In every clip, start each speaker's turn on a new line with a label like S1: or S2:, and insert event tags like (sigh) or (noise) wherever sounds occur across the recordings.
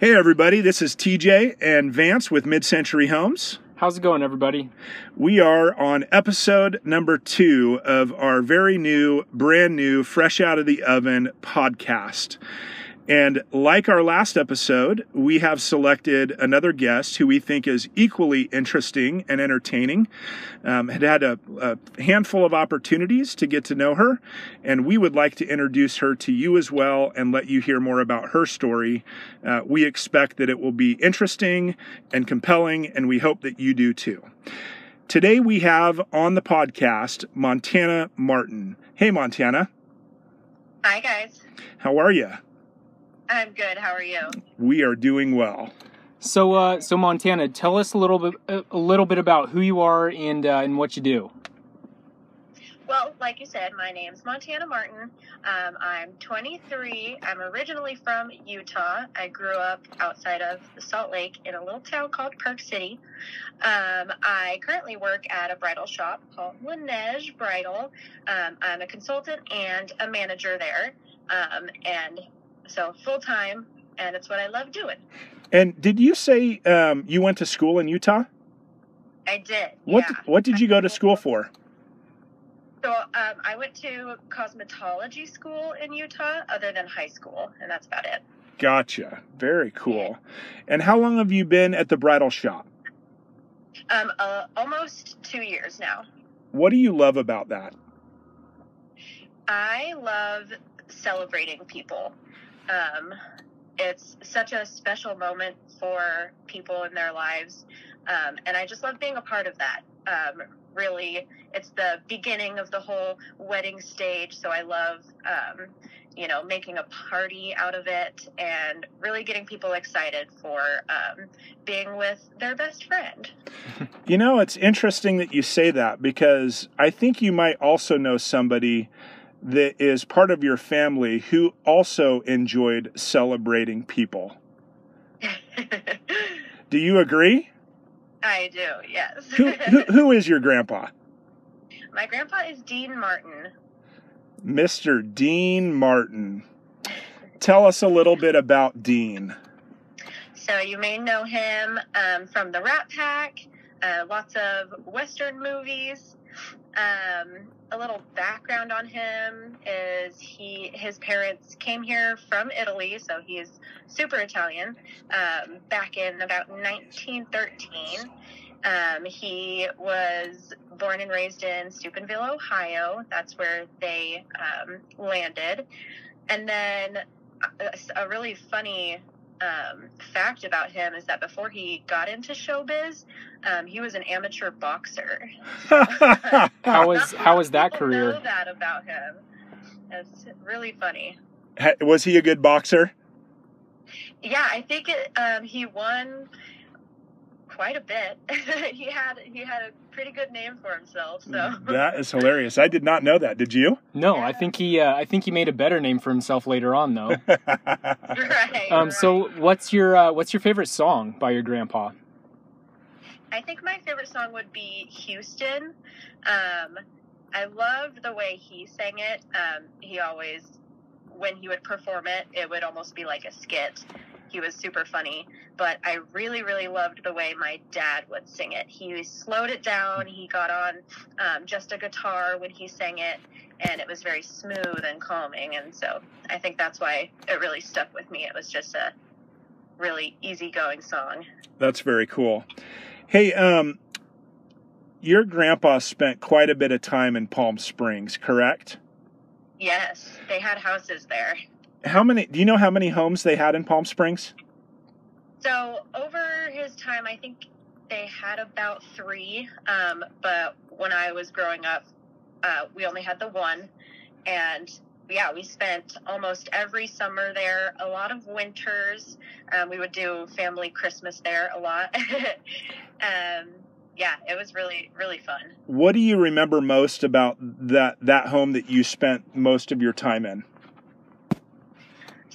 S1: Hey, everybody, this is TJ and Vance with Mid Century Homes.
S2: How's it going, everybody?
S1: We are on episode number two of our very new, brand new, fresh out of the oven podcast. And like our last episode, we have selected another guest who we think is equally interesting and entertaining. Um, had had a, a handful of opportunities to get to know her, and we would like to introduce her to you as well and let you hear more about her story. Uh, we expect that it will be interesting and compelling, and we hope that you do too. Today we have on the podcast Montana Martin. Hey, Montana.
S3: Hi, guys.
S1: How are you?
S3: I'm good. How are you?
S1: We are doing well.
S2: So, uh, so Montana, tell us a little bit, a little bit about who you are and uh, and what you do.
S3: Well, like you said, my name's Montana Martin. Um, I'm 23. I'm originally from Utah. I grew up outside of Salt Lake in a little town called Park City. Um, I currently work at a bridal shop called Laneige Bridal. Um, I'm a consultant and a manager there. Um, and so full time, and it's what I love doing.
S1: And did you say um, you went to school in Utah?
S3: I did.
S1: What
S3: yeah.
S1: What did you go to school for?
S3: So um, I went to cosmetology school in Utah, other than high school, and that's about it.
S1: Gotcha. Very cool. And how long have you been at the bridal shop?
S3: Um, uh, almost two years now.
S1: What do you love about that?
S3: I love celebrating people. Um, it's such a special moment for people in their lives, um, and I just love being a part of that. Um, really, it's the beginning of the whole wedding stage, so I love, um, you know, making a party out of it and really getting people excited for um, being with their best friend.
S1: You know, it's interesting that you say that because I think you might also know somebody that is part of your family who also enjoyed celebrating people. (laughs) do you agree?
S3: I do, yes.
S1: who, who, who is your grandpa?
S3: My grandpa is Dean Martin.
S1: Mr. Dean Martin. Tell us a little bit about Dean.
S3: So you may know him um, from the Rat Pack, uh, lots of Western movies. Um, a little background on him is he his parents came here from Italy, so he's super Italian. Um, back in about 1913, um, he was born and raised in Steubenville, Ohio. That's where they um, landed, and then a, a really funny um, fact about him is that before he got into showbiz, um, he was an amateur boxer. (laughs)
S2: how was (laughs) how was that career?
S3: Know that about him. It's really funny.
S1: Was he a good boxer?
S3: Yeah, I think it, um, he won quite a bit. (laughs) he had he had a pretty good name for himself. So (laughs)
S1: That is hilarious. I did not know that. Did you?
S2: No, I think he uh, I think he made a better name for himself later on, though. (laughs)
S3: right.
S2: Um,
S3: right.
S2: so what's your uh, what's your favorite song by your grandpa?
S3: I think my favorite song would be Houston. Um, I loved the way he sang it. Um, he always, when he would perform it, it would almost be like a skit. He was super funny, but I really, really loved the way my dad would sing it. He slowed it down. He got on um, just a guitar when he sang it, and it was very smooth and calming. And so I think that's why it really stuck with me. It was just a really easygoing song.
S1: That's very cool. Hey, um, your grandpa spent quite a bit of time in Palm Springs, correct?
S3: Yes, they had houses there.
S1: How many? Do you know how many homes they had in Palm Springs?
S3: So over his time, I think they had about three. Um, but when I was growing up, uh, we only had the one, and yeah, we spent almost every summer there. A lot of winters. Um, we would do family Christmas there a lot. (laughs) um, yeah, it was really really fun.
S1: What do you remember most about that that home that you spent most of your time in?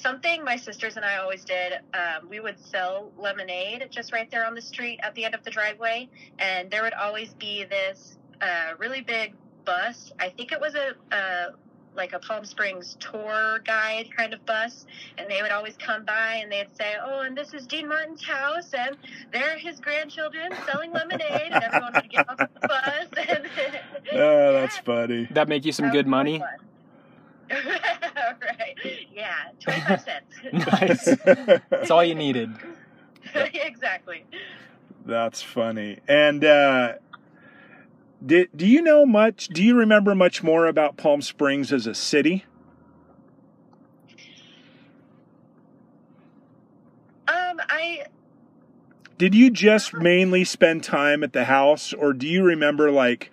S3: Something my sisters and I always did, um, we would sell lemonade just right there on the street at the end of the driveway. And there would always be this uh, really big bus. I think it was a, a like a Palm Springs tour guide kind of bus, and they would always come by and they'd say, "Oh, and this is Dean Martin's house, and there are his grandchildren selling lemonade," and everyone would get off the bus. (laughs) And
S1: Oh, that's (laughs) funny.
S2: That make you some
S3: That
S2: good
S3: was
S2: money? (laughs)
S3: fun. (laughs) right. Yeah, twenty-five (laughs) cents.
S2: nice. (laughs) That's all you needed.
S3: exactly.
S1: That's funny. And uh, did do you know much? Do you remember much more about Palm Springs as a city?
S3: Um, I
S1: Did you just mainly spend time at the house, or do you remember like,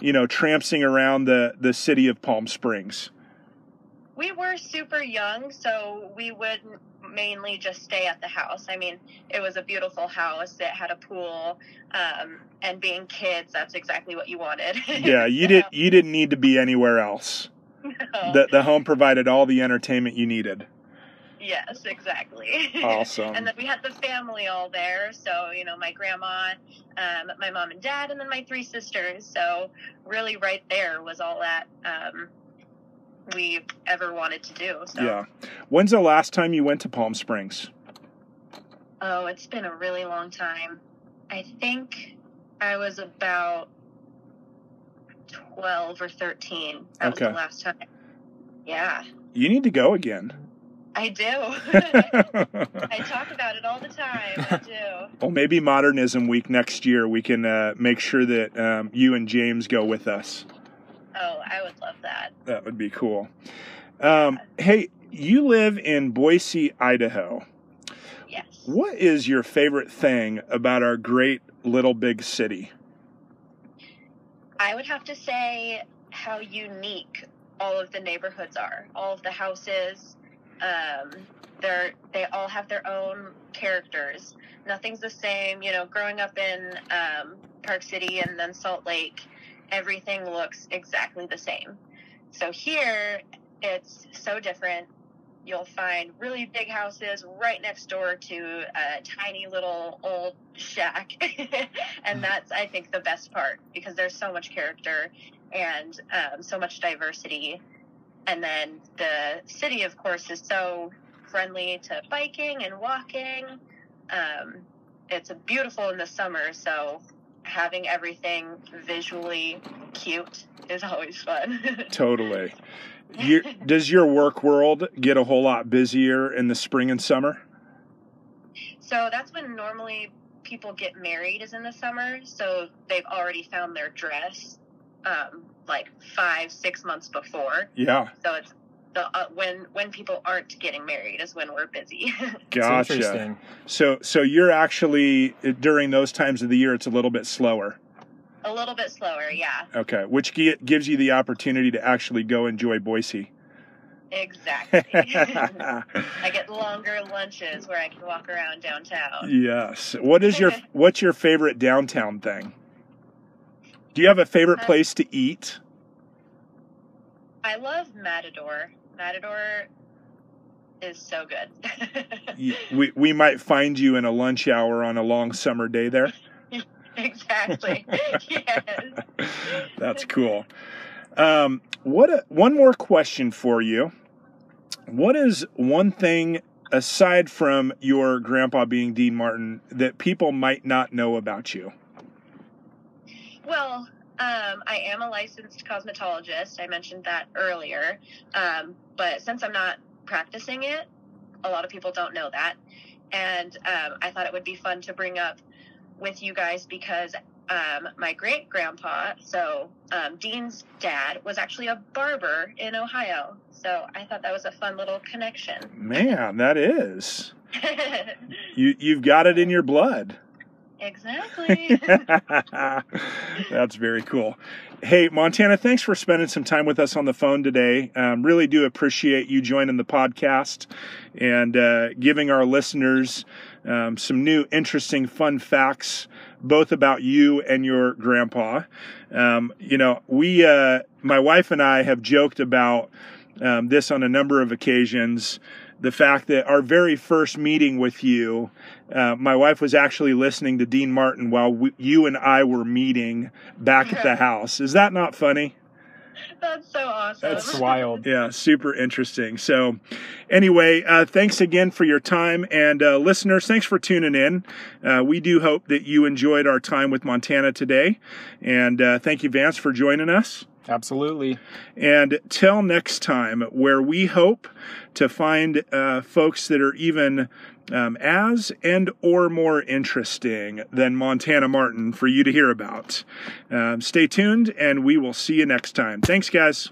S1: you know, tramping around the the city of Palm Springs?
S3: We were super young, so we would mainly just stay at the house. I mean, it was a beautiful house. It had a pool, um, and being kids, that's exactly what you wanted. (laughs)
S1: Yeah, you did. You didn't need to be anywhere else.
S3: No.
S1: The the home provided all the entertainment you needed.
S3: yes, exactly.
S1: Awesome. (laughs)
S3: and then we had the family all there. So, you know, my grandma, um, my mom and dad, and then my three sisters. So, really, right there was all that um, we ever wanted to do. So,
S1: Yeah. When's the last time you went to Palm Springs?
S3: oh, it's been a really long time. I think I was about 12 or 13. That was the last time. Yeah,
S1: You need to go again.
S3: I do. (laughs) I talk (laughs) about it all the time. I do. (laughs)
S1: Well, maybe Modernism Week next year we can uh, make sure that um, you and James go with us.
S3: Oh, I would love that.
S1: That would be cool. Um, hey, you live in Boise, Idaho.
S3: Yes.
S1: What is your favorite thing about our great little big city?
S3: I would have to say how unique all of the neighborhoods are. All of the houses, um, they're they all have their own characters. Nothing's the same. You know, growing up in um, Park City and then Salt Lake, everything looks exactly the same. So here, it's so different. You'll find really big houses right next door to a tiny little old shack. (laughs) and that's, I think, the best part because there's so much character and um, so much diversity. And then the city, of course, is so friendly to biking and walking. Um, it's beautiful in the summer, so having everything visually cute is always fun. (laughs)
S1: Totally. You, does your work world get a whole lot busier in the spring and summer?
S3: so that's when normally people get married is in the summer, so they've already found their dress um, like five, six months before.
S1: Yeah,
S3: So it's the uh, when when people aren't getting married is when we're busy. (laughs)
S2: It's
S1: gotcha. So, so you're actually during those times of the year, it's a little bit slower.
S3: a little bit slower, yeah,
S1: Okay, which gi- gives you the opportunity to actually go enjoy Boise.
S3: exactly. (laughs) (laughs) I get longer lunches where I can walk around downtown.
S1: yes. What is your what's your favorite downtown thing? Do you have a favorite
S3: Uh,
S1: place to eat?
S3: I love Matador. Matador is so good. (laughs)
S1: We we might find you in a lunch hour on a long summer day there. (laughs)
S3: exactly. (laughs) yes.
S1: That's cool. Um, what a, one more question for you. What is one thing aside from your grandpa being Dean Martin that people might not know about you?
S3: Well, um, I am a licensed cosmetologist. I mentioned that earlier. Um, but since I'm not practicing it, a lot of people don't know that. And um, I thought it would be fun to bring up with you guys because um, my great grandpa, so um, Dean's dad, was actually a barber in Ohio. So I thought that was a fun little connection.
S1: Man, that is. (laughs) You you've got it in your blood.
S3: Exactly. (laughs)
S1: That's very cool. Hey, Montana, thanks for spending some time with us on the phone today. Um, really do appreciate you joining the podcast and uh, giving our listeners um, some new, interesting, fun facts, both about you and your grandpa. Um, you know, we, uh, my wife and I have joked about um, this on a number of occasions. The fact that our very first meeting with you, uh, my wife was actually listening to Dean Martin while we, you and I were meeting back at the (laughs) house. Is that not funny?
S3: That's so awesome.
S2: That's (laughs) wild.
S1: Yeah, super interesting. So, anyway, uh, thanks again for your time. And uh, listeners, thanks for tuning in. Uh, we do hope that you enjoyed our time with Montana today. And uh, thank you, Vance, for joining us.
S2: Absolutely.
S1: And till next time, where we hope to find uh, folks that are even um, as and or more interesting than Montana Martin for you to hear about. Um, stay tuned, and we will see you next time. Thanks, guys.